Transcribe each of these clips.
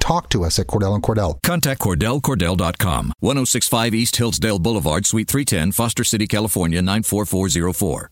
talk to us at Cordell and Cordell. Contact CordellCordell.com, 1065 East Hillsdale Boulevard, Suite 310, Foster City, California, 94404.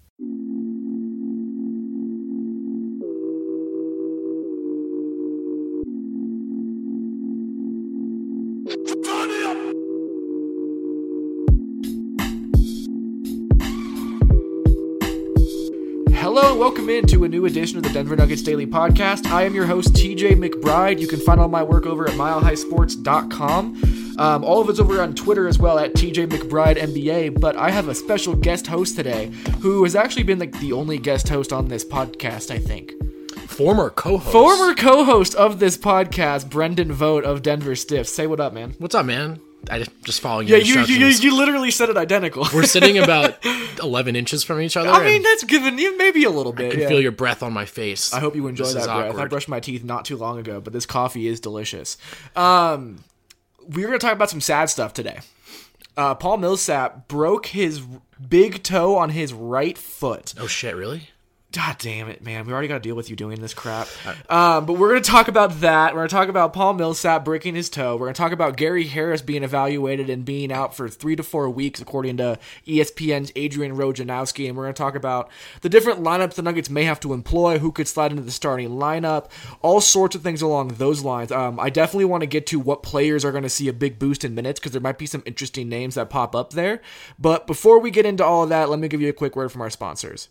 Welcome into a new edition of the Denver Nuggets Daily Podcast. I am your host, TJ McBride. You can find all my work over at milehighsports.com. Um, all of it's over on Twitter as well at TJ McBride NBA. But I have a special guest host today who has actually been like the only guest host on this podcast, I think. Former co-host. Former co host of this podcast, Brenden Vogt of Denver Stiffs. Say what up, man. What's up, man? I just, just following Yeah, you, you, you literally said it identical. We're sitting about 11 inches from each other. I mean, that's given you maybe a little bit. I can yeah. feel your breath on my face. I hope you enjoy This that breath. I brushed my teeth not too long ago, but this coffee is delicious. Um, we're gonna talk about some sad stuff today. Uh, Paul Millsap broke his big toe on his right foot. Oh shit, really? God damn it, man. We already got to deal with you doing this crap. Um, but we're going to talk about that. We're going to talk about Paul Millsap breaking his toe. We're going to talk about Gary Harris being evaluated and being out for three to four weeks, according to ESPN's Adrian Wojnarowski. And we're going to talk about the different lineups the Nuggets may have to employ, who could slide into the starting lineup, all sorts of things along those lines. Um, I definitely want to get to what players are going to see a big boost in minutes because there might be some interesting names that pop up there. But before we get into all of that, let me give you a quick word from our sponsors.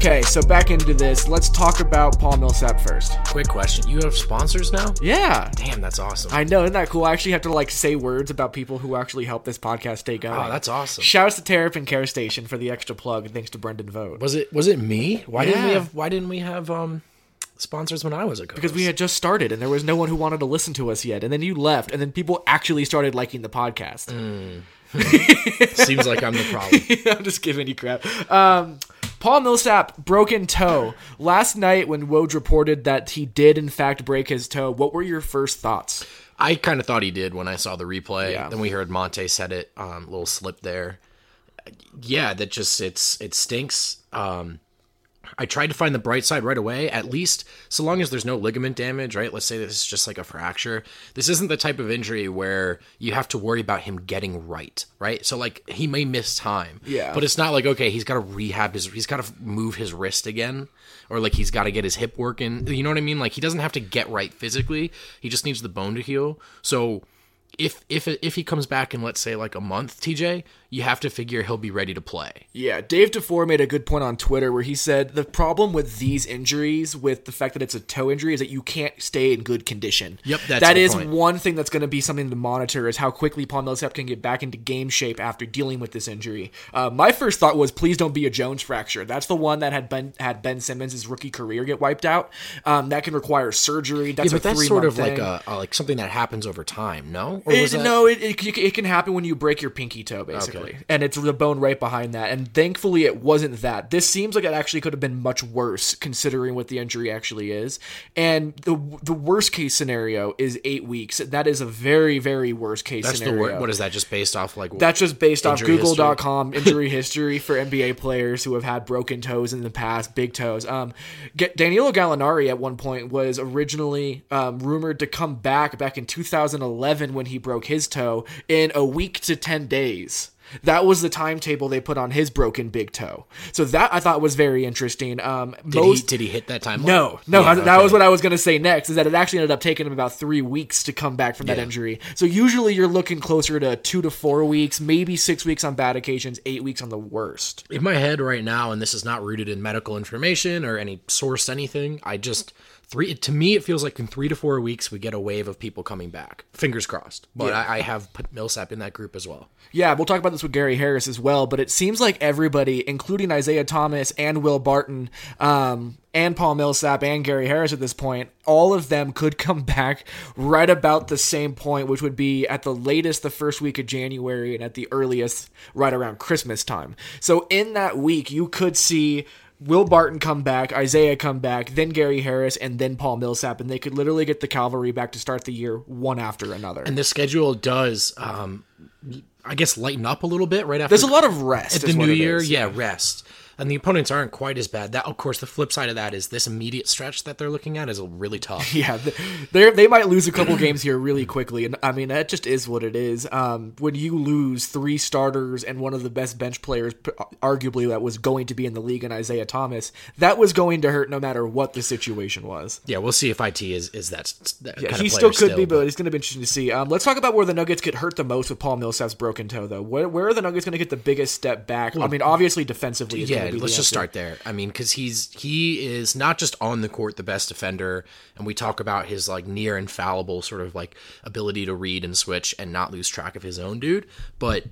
Okay, so back into this. Let's talk about Paul Millsap first. Quick question. You have sponsors now? Yeah. Damn, that's awesome. I know, isn't that cool? I actually have to like say words about people who actually help this podcast stay going. Oh, that's awesome. Shouts to Terrapin Care Station for the extra plug, and thanks to Brenden Vogt. was it was it me? Why didn't we have why didn't we have um sponsors when I was a co Because we had just started and there was no one who wanted to listen to us yet. And then you left, and then people actually started liking the podcast. seems like I'm the problem. I'm just giving you crap. Um, Paul Millsap, broken toe. Last night, when Woj reported that he did, in fact, break his toe, what were your first thoughts? I kind of thought he did when I saw the replay. Yeah. Then we heard Monte said it, um, little slip there. Yeah, that just it's it stinks. Um, I tried to find the bright side right away. At least, so long as there's no ligament damage, right? Let's say this is just like a fracture. This isn't the type of injury where you have to worry about him getting right, right? So like he may miss time, Yeah. But it's not like okay, he's got to rehab his, he's got to move his wrist again, or like he's got to get his hip working. You know what I mean? Like he doesn't have to get right physically. He just needs the bone to heal. So if if if he comes back in let's say like a month, TJ, you have to figure he'll be ready to play. Yeah, Dave DeFore made a good point on Twitter where he said the problem with these injuries, with the fact that it's a toe injury, is that you can't stay in good condition. Yep, that's That is one thing that's going to be something to monitor is how quickly Paul Millsap can get back into game shape after dealing with this injury. Uh, my first thought was, please don't be a Jones fracture. That's the one that had Ben had Ben Simmons' rookie career get wiped out. Um, that can require surgery. That's yeah, but a that's sort of three-month like a, a like something that happens over time. No, or It- was that- no, it, it, it can happen when you break your pinky toe, basically. Exactly. And it's the bone right behind that. And thankfully, it wasn't that. This seems like it actually could have been much worse considering what the injury actually is. And the the worst case scenario is eight weeks. That is a very, very worst case That's the scenario. What is that? Just based off like That's just based off? Google.com injury history for NBA players who have had broken toes in the past, big toes. Um, Ga- Danilo Gallinari at one point was originally um, rumored to come back back in 2011 when he broke his toe in a week to 10 days. That was the timetable they put on his broken big toe. So that I thought was very interesting. Um, did most he did he hit that time? no, no, Yeah, I- that was what I was going to say next. Is that it actually ended up taking him about three weeks to come back from that injury. So usually you're looking closer to two to four weeks, maybe six weeks on bad occasions, eight weeks on the worst. in my head right now, and this is not rooted in medical information or any source anything. I just three to me it feels like in three to four weeks we get a wave of people coming back. Fingers crossed. But I, I have put Millsap in that group as well. Yeah, we'll talk about this with Gary Harris as well, but it seems like everybody, including Isaiah Thomas and Will Barton, um, and Paul Millsap and Gary Harris at this point, all of them could come back right about the same point, which would be at the latest the first week of January and at the earliest right around Christmas time. So in that week, you could see Will Barton come back, Isaiah come back, then Gary Harris, and then Paul Millsap, and they could literally get the cavalry back to start the year one after another. And the schedule does, um, I guess, lighten up a little bit right after There's a lot of rest. at the new year. is. Yeah, rest. And the opponents aren't quite as bad. That, of course, the flip side of that is this immediate stretch that they're looking at is really tough. Yeah, they they might lose a couple games here really quickly, and I mean that just is what it is. Um, when you lose three starters and one of the best bench players, arguably that was going to be in the league, in Isaiah Thomas, that was going to hurt no matter what the situation was. Yeah, we'll see if it is is that, that Yeah, he still could be, but it's going to be interesting to see. Um, let's talk about where the Nuggets get hurt the most with Paul Millsap's broken toe, though. Where, where are the Nuggets going to get the biggest step back? I mean, obviously defensively. Yeah, let's just start there. I mean, because he's he is not just on the court the best defender, and we talk about his like near infallible sort of like ability to read and switch and not lose track of his own dude, but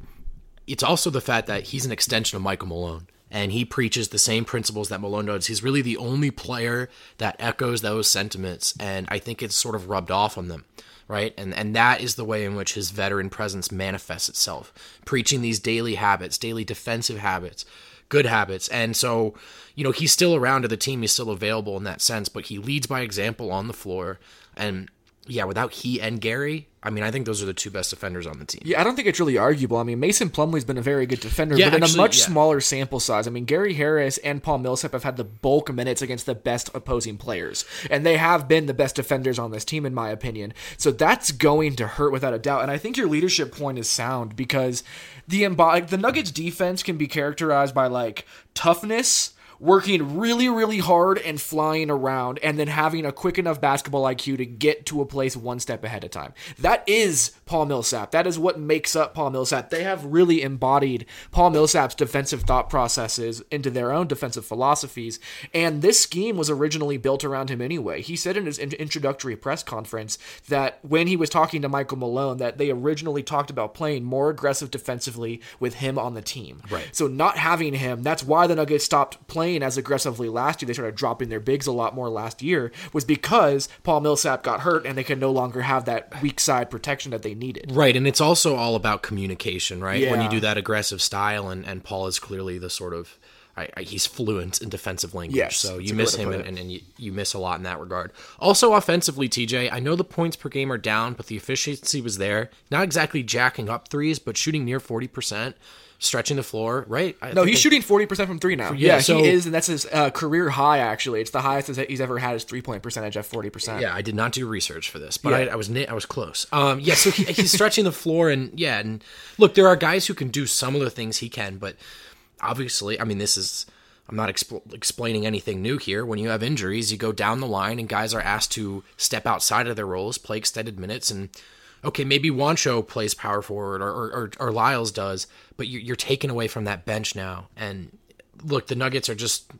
it's also the fact that he's an extension of Michael Malone. And he preaches the same principles that Malone does. He's really the only player that echoes those sentiments, and I think it's sort of rubbed off on them right? And and that is the way in which his veteran presence manifests itself, preaching these daily habits, daily defensive habits, good habits. And so, you know, he's still around to the team, he's still available in that sense, but he leads by example on the floor. And yeah, without he and Gary, I mean, I think those are the two best defenders on the team. Yeah, I don't think it's really arguable. I mean, Mason Plumlee's been a very good defender, Yeah, but in actually, a much yeah. smaller sample size. I mean, Gary Harris and Paul Millsap have had the bulk minutes against the best opposing players, and they have been the best defenders on this team, in my opinion. So that's going to hurt without a doubt. And I think your leadership point is sound because the the Nuggets defense can be characterized by like toughness working really, really hard and flying around, and then having a quick enough basketball IQ to get to a place one step ahead of time. That is Paul Millsap. That is what makes up Paul Millsap. They have really embodied Paul Millsap's defensive thought processes into their own defensive philosophies, and this scheme was originally built around him anyway. He said in his in- introductory press conference that when he was talking to Michael Malone, that they originally talked about playing more aggressive defensively with him on the team. Right. So not having him, that's why the Nuggets stopped playing as aggressively last year. They started dropping their bigs a lot more last year, was because Paul Millsap got hurt and they could no longer have that weak side protection that they needed. Right, and it's also all about communication, right? When you do that aggressive style, and, and Paul is clearly the sort of I, I, he's fluent in defensive language, Yes, so you miss him, and, and, and you, you miss a lot in that regard. Also, offensively, TJ, I know the points per game are down, but the efficiency was there. Not exactly jacking up threes, but shooting near forty percent, stretching the floor. Right? I No, he's shooting 40% from three now. Yeah, Yeah, so- he is, and that's his uh, career high, actually. It's the highest that he's ever had his three point percentage at 40%. Yeah, I did not do research for this, but Yeah. I, I was I was close. Um, yeah, so he, he's stretching the floor, and yeah, and look, there are guys who can do some of the things he can, but obviously, I mean, this is I'm not expl- explaining anything new here. When you have injuries, you go down the line, and guys are asked to step outside of their roles, play extended minutes, and okay, maybe Juancho plays power forward, or or, or, Lyles does, but you're, you're taken away from that bench now, and look, the Nuggets are just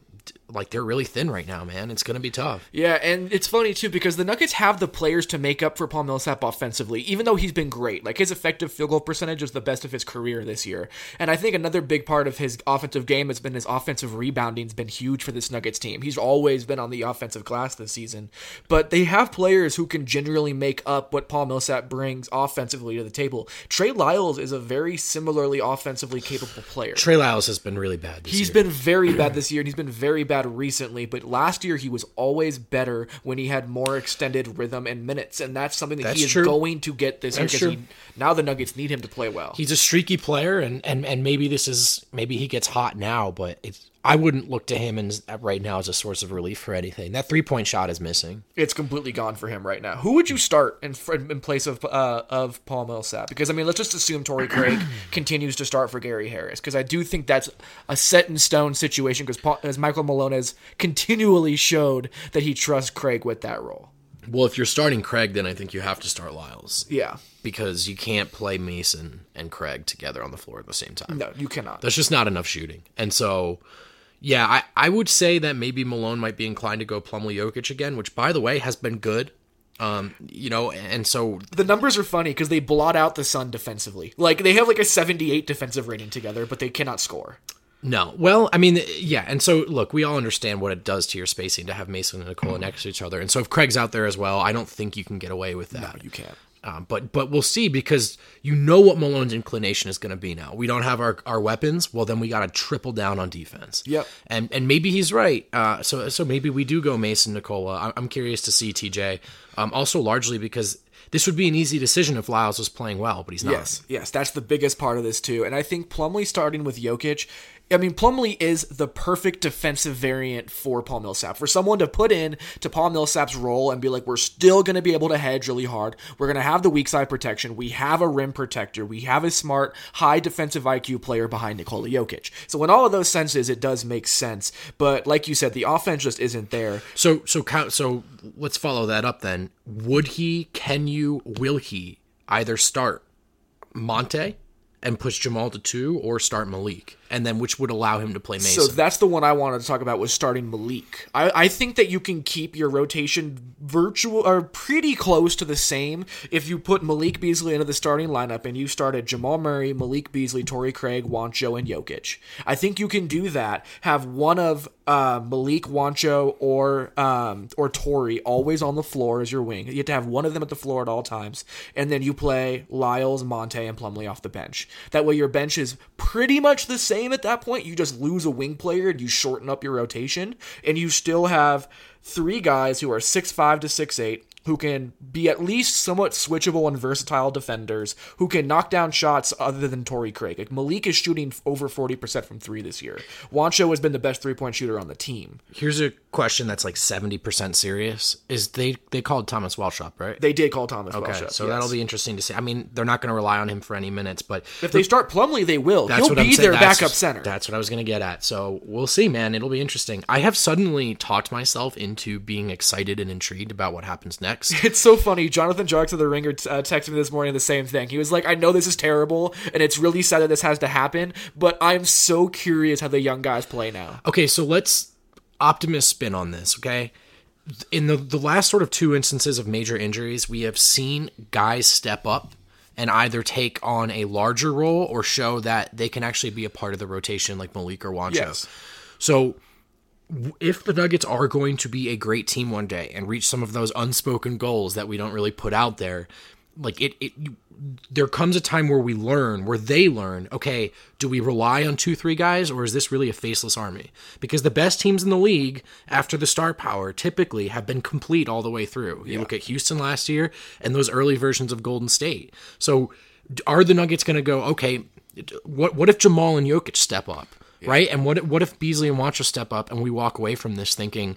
like they're really thin right now, man. It's gonna be tough. Yeah, and it's funny too because the Nuggets have the players to make up for Paul Millsap offensively, even though he's been great. Like his effective field goal percentage is the best of his career this year. And I think another big part of his offensive game has been his offensive rebounding's been huge for this Nuggets team. He's always been on the offensive glass this season. But they have players who can generally make up what Paul Millsap brings offensively to the table. Trey Lyles is a very similarly offensively capable player. Trey Lyles has been really bad. This He's year. been very bad this year, and he's been very bad recently. But last year, he was always better when he had more extended rhythm and minutes, and that's something that That's he is true. going to get this That's year because now the Nuggets need him to play well. he's a streaky player, and and and maybe this is maybe he gets hot now, but it's I wouldn't look to him and right now as a source of relief for anything. That three point shot is missing. it's completely gone for him right now. Who would you start in in place of uh, of Paul Millsap? Because I mean, let's just assume Torrey Craig continues to start for Gary Harris, because I do think that's a set in stone situation. Because as Michael Malone has continually showed that he trusts Craig with that role. Well, if you're starting Craig, then I think you have to start Lyles Yeah, because you can't play Mason and Craig together on the floor at the same time. no, you cannot. There's just not enough shooting. And so, yeah, I, I would say that maybe Malone might be inclined to go Plumlee Jokic again, which, by the way, has been good. Um, you know, and so the numbers are funny because they blot out the Sun defensively. Like they have like a 78 defensive rating together, but they cannot score. no. Well, I mean, yeah, and so look, we all understand what it does to your spacing to have Mason and Nikola next to each other. And so if Craig's out there as well, I don't think you can get away with that. You can't. Um, but but we'll see because you know what Malone's inclination is going to be now. We don't have our, our weapons. Well, then we got to triple down on defense. Yep. And and maybe he's right. Uh, so so maybe we do go Mason Nikola. I'm, I'm curious to see TJ. Um, also largely because this would be an easy decision if Lyles was playing well, but he's not. Yes, yes, that's the biggest part of this too. And I think Plumlee starting with Jokic. I mean, Plumlee is the perfect defensive variant for Paul Millsap. For someone to put in to Paul Millsap's role and be like, we're still going to be able to hedge really hard. We're going to have the weak side protection. We have a rim protector. We have a smart, high defensive IQ player behind Nikola Jokic. So in all of those senses, it does make sense. But like you said, the offense just isn't there. So so. So let's follow that up then. Would he? Can you? Will he either start Monte and push Jamal to two, or start Malik, and then which would allow him to play Mason? So that's the one I wanted to talk about was starting Malik. I, I think that you can keep your rotation virtual or pretty close to the same if you put Malik Beasley into the starting lineup and you started Jamal Murray, Malik Beasley, Torrey Craig, Juancho, and Jokic. I think you can do that. Have one of uh, Malik, Juancho, or um, or Torrey always on the floor as your wing. You have to have one of them at the floor at all times, and then you play Lyles, Monte, and Plumlee off the bench. That way, your bench is pretty much the same at that point. You just lose a wing player and you shorten up your rotation, and you still have three guys who are six five to six eight who can be at least somewhat switchable and versatile defenders who can knock down shots other than Torrey Craig. Like Malik is shooting over 40% from three this year. Juancho has been the best three point shooter on the team. Here's a question that's like seventy percent serious. Is they they called Thomas Welsh up, right? They did call Thomas okay, so yes. that'll be interesting to see. I mean, they're not going to rely on him for any minutes, but If they start Plumlee, they will. That's He'll what I'm be saying. their That's- backup center. That's what I was going to get at. So we'll see, man. It'll be interesting. I have suddenly talked myself into being excited and intrigued about what happens next. It's so funny. Jonathan Tjarks of the Ringer uh, texted me this morning the same thing. He was like, "I know this is terrible, and it's really sad that this has to happen, but I'm so curious how the young guys play now." Okay, so let's optimist spin on this, okay? In the the last sort of two instances of major injuries, we have seen guys step up and either take on a larger role or show that they can actually be a part of the rotation like Malik or Juancho. Yes. So if the Nuggets are going to be a great team one day and reach some of those unspoken goals that we don't really put out there, like it, it you, there comes a time where we learn, where they learn, okay, do we rely on two, three guys, or is this really a faceless army? Because the best teams in the league after the star power typically have been complete all the way through. You look at Houston last year and those early versions of Golden State. So are the Nuggets going to go, okay, what what if Jamal and Jokic step up, right? And what what if Beasley and Juancho step up and we walk away from this thinking,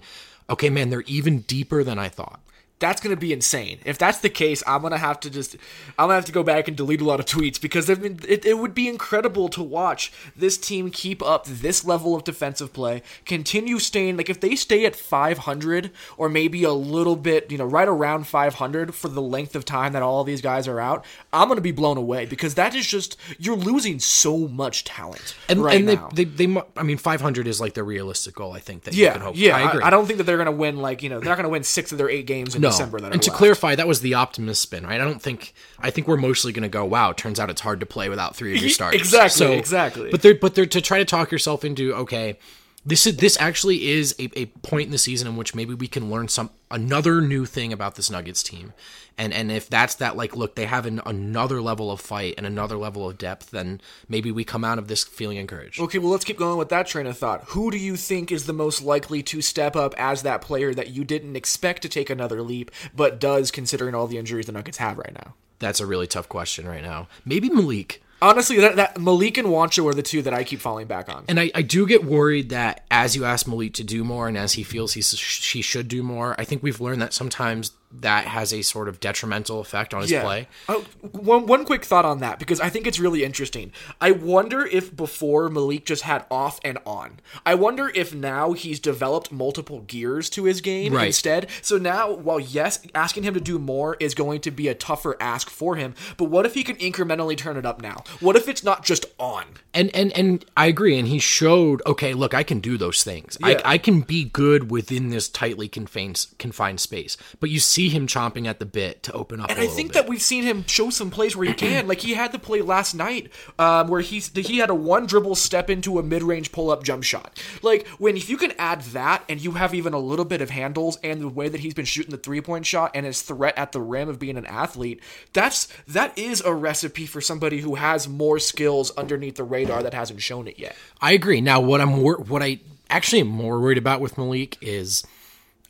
okay, man, they're even deeper than I thought. That's going to be insane. If that's the case, I'm going to have to just I'm going to have to go back and delete a lot of tweets because I mean, it, it would be incredible to watch this team keep up this level of defensive play, continue staying like if they stay at 500 or maybe a little bit, you know, right around 500 for the length of time that all these guys are out, I'm going to be blown away because that is just you're losing so much talent And, right and they, now. they, they, mu- I mean, 500 is like the realistic goal. I think that you yeah, can hope. yeah. I agree. I, don't think that they're going to win like you know they're not going to win six of their eight games in no. December. That and to left. clarify, that was the optimist spin, right? I don't think. I think we're mostly going to go. Wow, turns out it's hard to play without three of your starters. Exactly, exactly. But they're but they're to try to talk yourself into okay. This is this actually is a, a point in the season in which maybe we can learn some another new thing about this Nuggets team, and and if that's that like look they have an, another level of fight and another level of depth, then maybe we come out of this feeling encouraged. Okay, well, let's keep going with that train of thought. Who do you think is the most likely to step up as that player that you didn't expect to take another leap, but does considering all the injuries the Nuggets have right now? That's a really tough question right now. Maybe Malik. Honestly, that, that Malik and Juancho are the two that I keep falling back on. And I, I do get worried that as you ask Malik to do more and as he feels he should do more, I think we've learned that sometimes that has a sort of detrimental effect on his play. Oh, one, one quick thought on that because I think it's really interesting. I wonder if before Malik just had off and on. I wonder if now he's developed multiple gears to his game Right. instead. So now, while yes, asking him to do more is going to be a tougher ask for him, but what if he can incrementally turn it up now? What if it's not just on? And and and I agree. And he showed, okay, look, I can do those things. Yeah. I, I can be good within this tightly confined confined space. But you see him chomping at the bit to open up. And I think bit. that we've seen him show some plays where he can. like he had the play last night um, where he he had a one dribble step into a mid range pull up jump shot. Like when if you can add that and you have even a little bit of handles and the way that he's been shooting the three point shot and his threat at the rim of being an athlete, that's that is a recipe for somebody who has more skills underneath the radar that hasn't shown it yet. I agree. Now, what I'm what I actually am more worried about with Malik is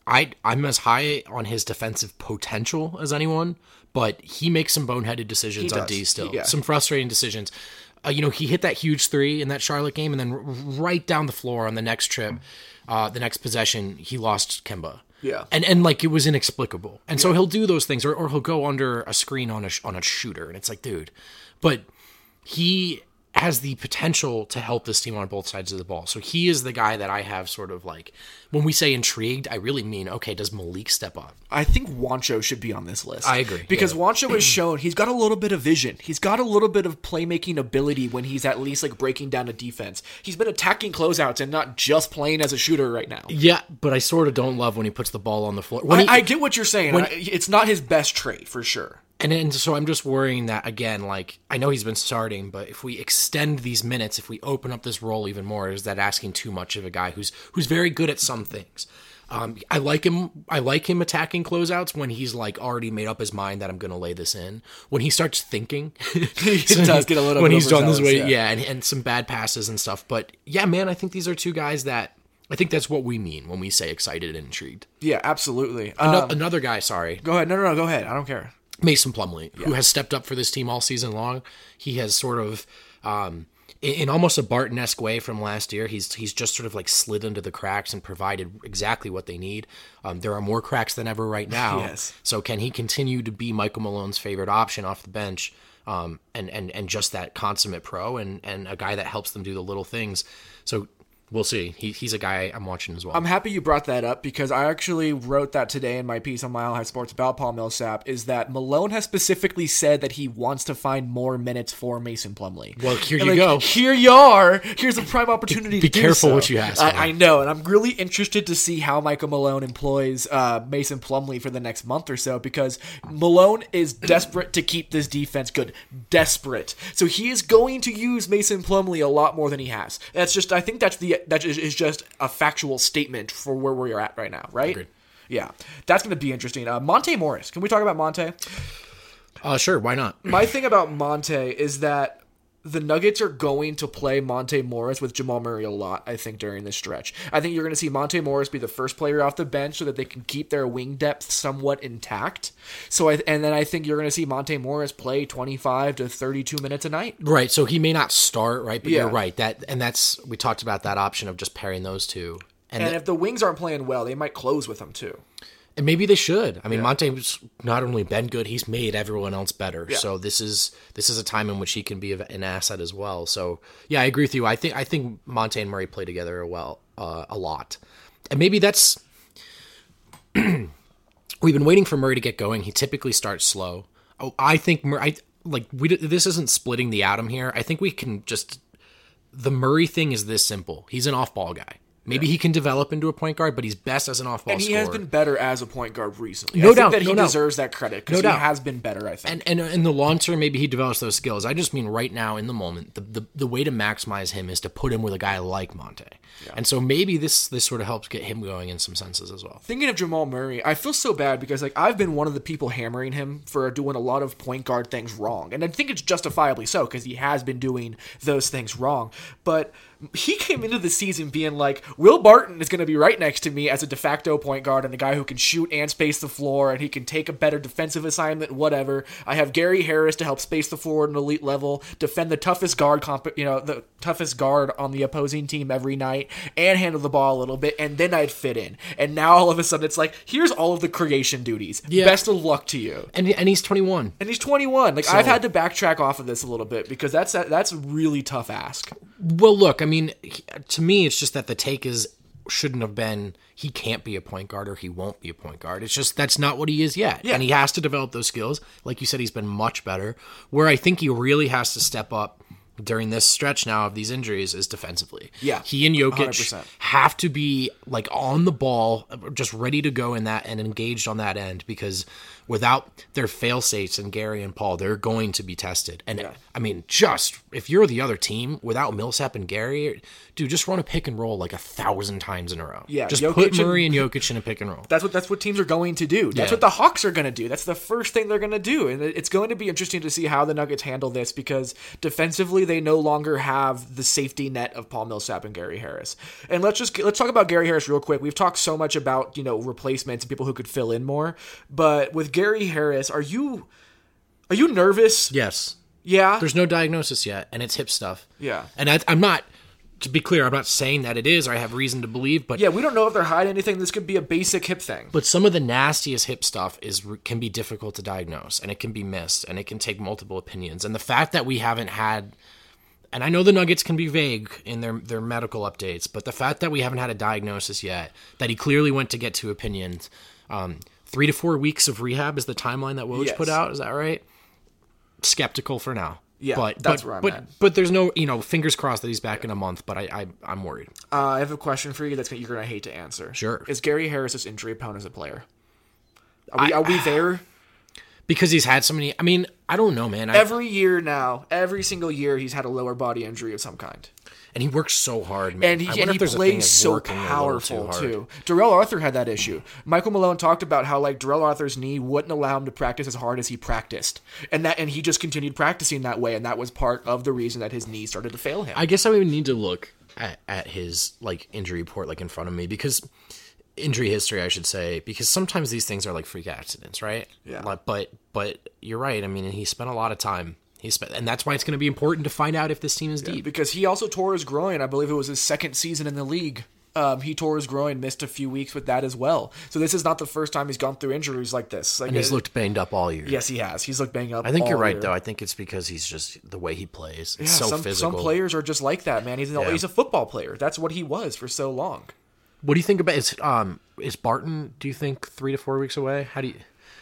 I I'm as high on his defensive potential as anyone, but he makes some boneheaded decisions on. D still. Yeah. Some frustrating decisions. Uh, you know, he hit that huge three in that Charlotte game, and then r- right down the floor on the next trip, uh, the next possession, he lost Kemba. Yeah. and and like it was inexplicable. And so he'll do those things, or, or he'll go under a screen on a sh- on a shooter, and it's like, dude, but he has the potential to help this team on both sides of the ball. So he is the guy that I have sort of like when we say intrigued, I really mean okay, does Malik step up? I think Juancho should be on this list. I agree, Because yeah. Juancho has shown he's got a little bit of vision. He's got a little bit of playmaking ability when he's at least like breaking down a defense. He's been attacking closeouts and not just playing as a shooter right now. Yeah, but I sort of don't love when he puts the ball on the floor. When I, he, I get what you're saying. when- I- it's not his best trait for sure. And, and so I'm just worrying that again, like I know he's been starting, but if we extend these minutes, if we open up this role even more, is that asking too much of a guy who's who's very good at some things? Um, I like him. I like him attacking closeouts when he's like already made up his mind that I'm going to lay this in. When he starts thinking, he does get a little when he's done this way, yeah, yeah. and, and some bad passes and stuff. But yeah, man, I think these are two guys that I think that's what we mean when we say excited and intrigued. Yeah, absolutely. Um, Another guy, sorry, go ahead. No, no, no. Go ahead. I don't care. Mason Plumlee, who has stepped up for this team all season long. He has sort of, um, in, in almost a Barton esque way from last year, he's he's just sort of like slid into the cracks and provided exactly what they need. Um, there are more cracks than ever right now. Yes. So can he continue to be Michael Malone's favorite option off the bench? Um, and, and, and just that consummate pro and, and a guy that helps them do the little things. So we'll see. He, he's a guy I'm watching as well. I'm happy you brought that up because I actually wrote that today in my piece on Mile High Sports about Paul Millsap. Is that Malone has specifically said that he wants to find more minutes for Mason Plumlee. Well, here And, you like, go. Here you are. Here's a prime opportunity. Be to do careful so. what you ask. I, I know, and I'm really interested to see how Michael Malone employs uh, Mason Plumlee for the next month or so because Malone is desperate to keep this defense good. Desperate. So he is going to use Mason Plumlee a lot more than he has. That's just. I think that's the that is, is just a factual statement for where we are at right now. Right. Agreed. Yeah, that's going to be interesting. Uh, Monte Morris. Can we talk about Monte? uh, sure, why not? My thing about Monte is that the Nuggets are going to play Monte Morris with Jamal Murray a lot, I think, during this stretch. I think you're going to see Monte Morris be the first player off the bench so that they can keep their wing depth somewhat intact. So, I, and then I think you're going to see Monte Morris play 25 to 32 minutes a night. Right. So he may not start, right? But Yeah. you're right. That and that's we talked about that option of just pairing those two. And, And th- if the wings aren't playing well, they might close with them too. And maybe they should. I mean, Monte's not only been good, he's made everyone else better. So this is this is a time in which he can be an asset as well. So yeah, I agree with you. I think I think Monte and Murray play together well uh, a lot, and maybe that's we've been waiting for Murray to get going. He typically starts slow. Oh, I think Murray. I, like we this isn't splitting the atom here. I think we can just the Murray thing is this simple. He's an off-ball guy. Maybe he can develop into a point guard, but he's best as an off-ball And he scorer. has been better as a point guard recently. No I think doubt, that he no doubt. deserves that credit because No he doubt. has been better. I think. and and in the long term, maybe he develops those skills. I just mean right now in the moment, the the, the way to maximize him is to put him with a guy like Monte. And so maybe this this sort of helps get him going in some senses as well. Thinking of Jamal Murray, I feel so bad because like I've been one of the people hammering him for doing a lot of point guard things wrong, and I think it's justifiably so because he has been doing those things wrong. But he came into the season being like, Will Barton is going to be right next to me as a de facto point guard and a guy who can shoot and space the floor, and he can take a better defensive assignment, whatever. I have Gary Harris to help space the floor at an elite level, defend the toughest guard, comp- you know, the toughest guard on the opposing team every night, and handle the ball a little bit, and then I'd fit in. And now all of a sudden it's like, here's all of the creation duties. Yeah. Best of luck to you. And and he's 21. And he's 21. Like I've had to backtrack off of this a little bit because that's that's a really tough ask. Well, look, I mean, he- to me, it's just that the take is shouldn't have been he can't be a point guard or he won't be a point guard. It's just that's not what he is yet. Yeah. And he has to develop those skills. Like you said, he's been much better. Where I think he really has to step up during this stretch now of these injuries is defensively. Yeah, He and Jokic 100%. have to be like on the ball, just ready to go in that and engaged on that end because without their fail safes and Gary and Paul, they're going to be tested. And I mean, just if you're the other team without Millsap and Gary, dude, just run a pick and roll like a thousand times in a row. Yeah, just Jokic put Murray and Jokic in a pick and roll. That's what that's what teams are going to do. That's Yeah. what the Hawks are going to do. That's the first thing they're going to do, and it's going to be interesting to see how the Nuggets handle this because defensively they no longer have the safety net of Paul Millsap and Gary Harris. And let's just let's talk about Gary Harris real quick. We've talked so much about you know replacements and people who could fill in more, but with Gary Harris, are you are you nervous? Yes. Yeah. There's no diagnosis yet, and it's hip stuff. Yeah. And I, I'm not, to be clear, I'm not saying that it is or I have reason to believe, but yeah, we don't know if they're hiding anything. This could be a basic hip thing. But some of the nastiest hip stuff is can be difficult to diagnose, and it can be missed, and it can take multiple opinions. And the fact that we haven't had, and I know the Nuggets can be vague in their their medical updates, but the fact that we haven't had a diagnosis yet, that he clearly went to get two opinions, um, three to four weeks of rehab is the timeline that Woj Yes. put out. Is that right? Skeptical for now. Yeah, but that's but, where I'm but, at. But there's no, you know, fingers crossed that he's back in a month. But I, I I'm worried. Uh, I have a question for you that's gonna, you're going to hate to answer. Sure. Is Gary Harris's injury prone as a player? Are we, are we there? because he's had so many. I mean, I don't know, man. I, Every year now, every single year, he's had a lower body injury of some kind. And he works so hard, man. And he, and he if there's a thing plays so working a little powerful, too. Darrell Arthur had that issue. Michael Malone talked about how, like, Darrell Arthur's knee wouldn't allow him to practice as hard as he practiced. And that, and he just continued practicing that way, and that was part of the reason that his knee started to fail him. I guess I would need to look at, at his like injury report like in front of me because injury history, I should say, because sometimes these things are like freak accidents, right? Yeah. Like, but but you're right. I mean, he spent a lot of time. He spent, and that's why it's going to be important to find out if this team is deep. because he also tore his groin. I believe it was his second season in the league. Um, he tore his groin, missed a few weeks with that as well. So this is not the first time he's gone through injuries like this. Like And he's it- looked banged up all year. Yes, he has. He's looked banged up. I think you're right year. though. I think it's because he's just the way he plays. It's Yeah, so some, physical. some players are just like that, man. He's an, Yeah. he's a football player. That's what he was for so long. What do you think about is um is Barton? Do you think three to four weeks away? How do you?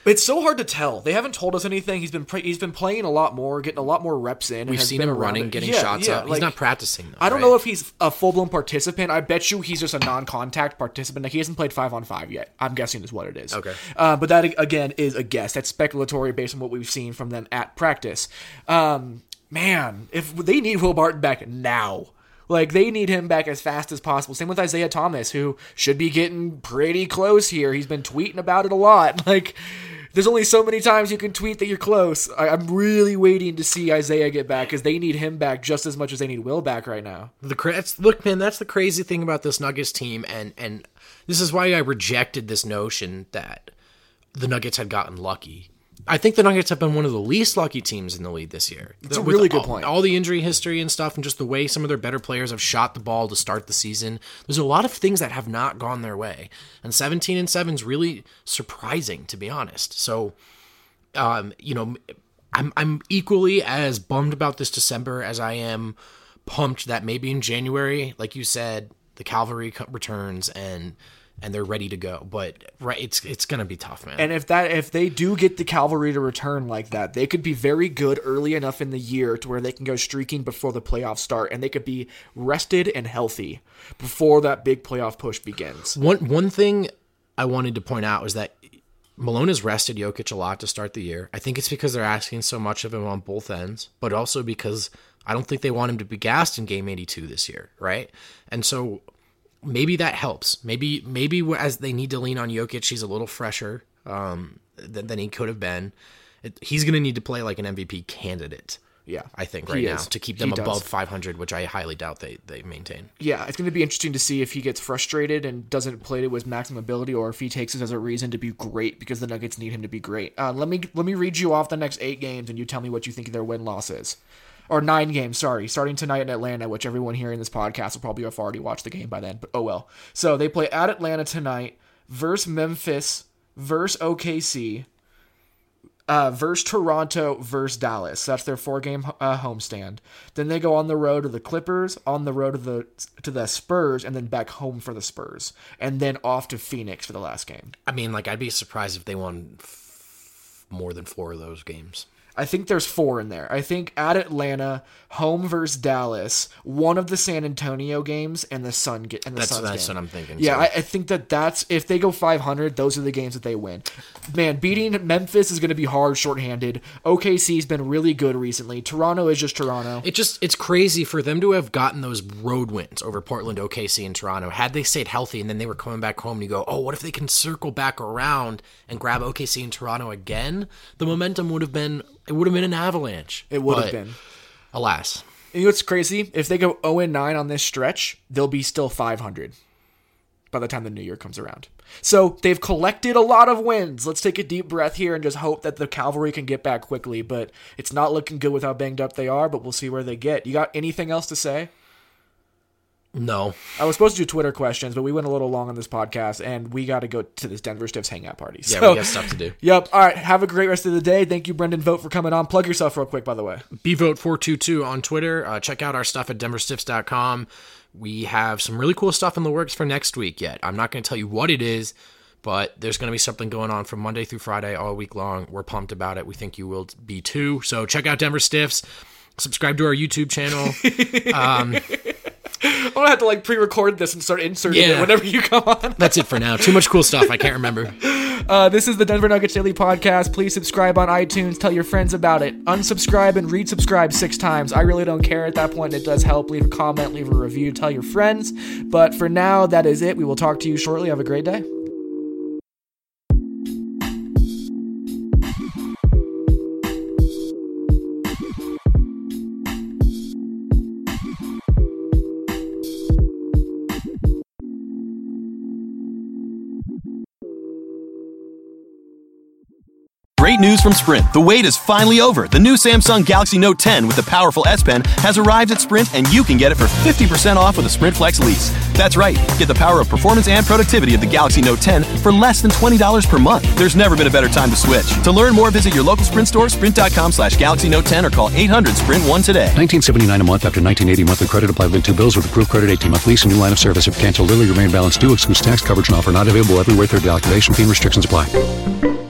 It's so hard to tell. They haven't told us anything. He's been pre- he's been playing a lot more, getting a lot more reps in. We've seen him running, it. getting Yeah, shots yeah, up. He's not practicing though. I don't right? know if he's a full blown participant. I bet you he's just a non contact participant. Like he hasn't played five on five yet. I'm guessing is what it is. Okay. Uh, but that again is a guess. That's speculatory based on what we've seen from them at practice. Um, man, if they need Will Barton back now. Like they need him back as fast as possible. Same with Isaiah Thomas, who should be getting pretty close here. He's been tweeting about it a lot. Like there's only so many times you can tweet that you're close. I, I'm really waiting to see Isaiah get back because they need him back just as much as they need Will back right now. The it's, look, man, that's the crazy thing about this Nuggets team, and and this is why I rejected this notion that the Nuggets had gotten lucky. I think the Nuggets have been one of the least lucky teams in the league this year. It's a really good all, point. All the injury history and stuff, and just the way some of their better players have shot the ball to start the season. There's a lot of things that have not gone their way, and 17 and 7 is really surprising, to be honest. So, um, you know, I'm I'm equally as bummed about this December as I am pumped that maybe in January, like you said, the cavalry returns and and they're ready to go. But right, it's it's gonna be tough, man. And if that if they do get the cavalry to return like that, they could be very good early enough in the year to where they can go streaking before the playoffs start, and they could be rested and healthy before that big playoff push begins. One one thing I wanted to point out was that Malone has rested Jokic a lot to start the year. I think it's because they're asking so much of him on both ends, but also because I don't think they want him to be gassed in game 82 this year, right? And so maybe that helps. Maybe maybe as they need to lean on Jokic, he's a little fresher um, than, than he could have been. It, he's going to need to play like an MVP candidate. Yeah, I think he right now is. to keep He them does. above 500, which I highly doubt they they maintain. Yeah, it's going to be interesting to see if he gets frustrated and doesn't play it with maximum ability, or if he takes it as a reason to be great because the Nuggets need him to be great. Uh, let me let me read you off the next eight games, and you tell me what you think their win loss is, or nine games. Sorry, starting tonight in Atlanta, which everyone hearing this podcast will probably have already watched the game by then. But oh well. So they play at Atlanta tonight, versus Memphis, versus OKC, uh, versus Toronto, versus Dallas. That's their four-game uh, homestand. Then they go on the road to the Clippers, on the road to the to the Spurs, and then back home for the Spurs, and then off to Phoenix for the last game. I mean, like I'd be surprised if they won f- more than four of those games. I think there's four in there. I think at Atlanta, home versus Dallas, one of the San Antonio games, and the Sun get and the That's- Suns that's game. what I'm thinking, Yeah. I, I think that that's if they go 500, those are the games that they win. Man, beating Memphis is going to be hard, shorthanded. OKC's been really good recently. Toronto is just Toronto. It just it's crazy for them to have gotten those road wins over Portland, OKC, and Toronto. Had they stayed healthy and then they were coming back home, and you go, oh, what if they can circle back around and grab OKC and Toronto again? The momentum would have been it would have been an avalanche. It would have been. Alas, You know what's crazy? If they go 0 9 on this stretch, they'll be still 500 by the time the new year comes around. So they've collected a lot of wins. Let's take a deep breath here and just hope that the cavalry can get back quickly. But it's not looking good with how banged up they are, but we'll see where they get. You got anything else to say? No. I was supposed to do Twitter questions, but we went a little long on this podcast, and we got to go to this Denver Stiffs hangout party. Yeah, we got stuff to do. Yep. All right. Have a great rest of the day. Thank you, Brenden Vogt, for coming on. Plug yourself real quick, by the way. bvote422 on Twitter. Uh, check out our stuff at denverstiffs.com. We have some really cool stuff in the works for next week yet. I'm not going to tell you what it is, but there's going to be something going on from Monday through Friday all week long. We're pumped about it. We think you will be too. So check out Denver Stiffs. Subscribe to our YouTube channel. I'm gonna have to like pre-record this and start inserting it whenever you come on. That's it for now. Too much cool stuff. I can't remember. Uh, this is the Denver Nuggets Daily Podcast. Please subscribe on iTunes. Tell your friends about it. Unsubscribe and resubscribe six times. I really don't care at that point. It does help. Leave a comment, leave a review, tell your friends. But for now, that is it. We will talk to you shortly. Have a great day. News from Sprint. The wait is finally over. The new Samsung Galaxy Note 10 with the powerful S Pen has arrived at Sprint, and you can get it for 50% off with a Sprint Flex lease. That's right. Get the power of performance and productivity of the Galaxy Note 10 for less than $20 per month. There's never been a better time to switch. To learn more, visit your local Sprint store, sprint.com slash Galaxy Note 10, or call 800 Sprint 1 today. 1979 a month after 1980 monthly credit applied with two bills with approved credit 18 month lease and new line of service. If canceled early, remain balance due. Excludes tax coverage and offer not available everywhere. Third activation fee restrictions apply.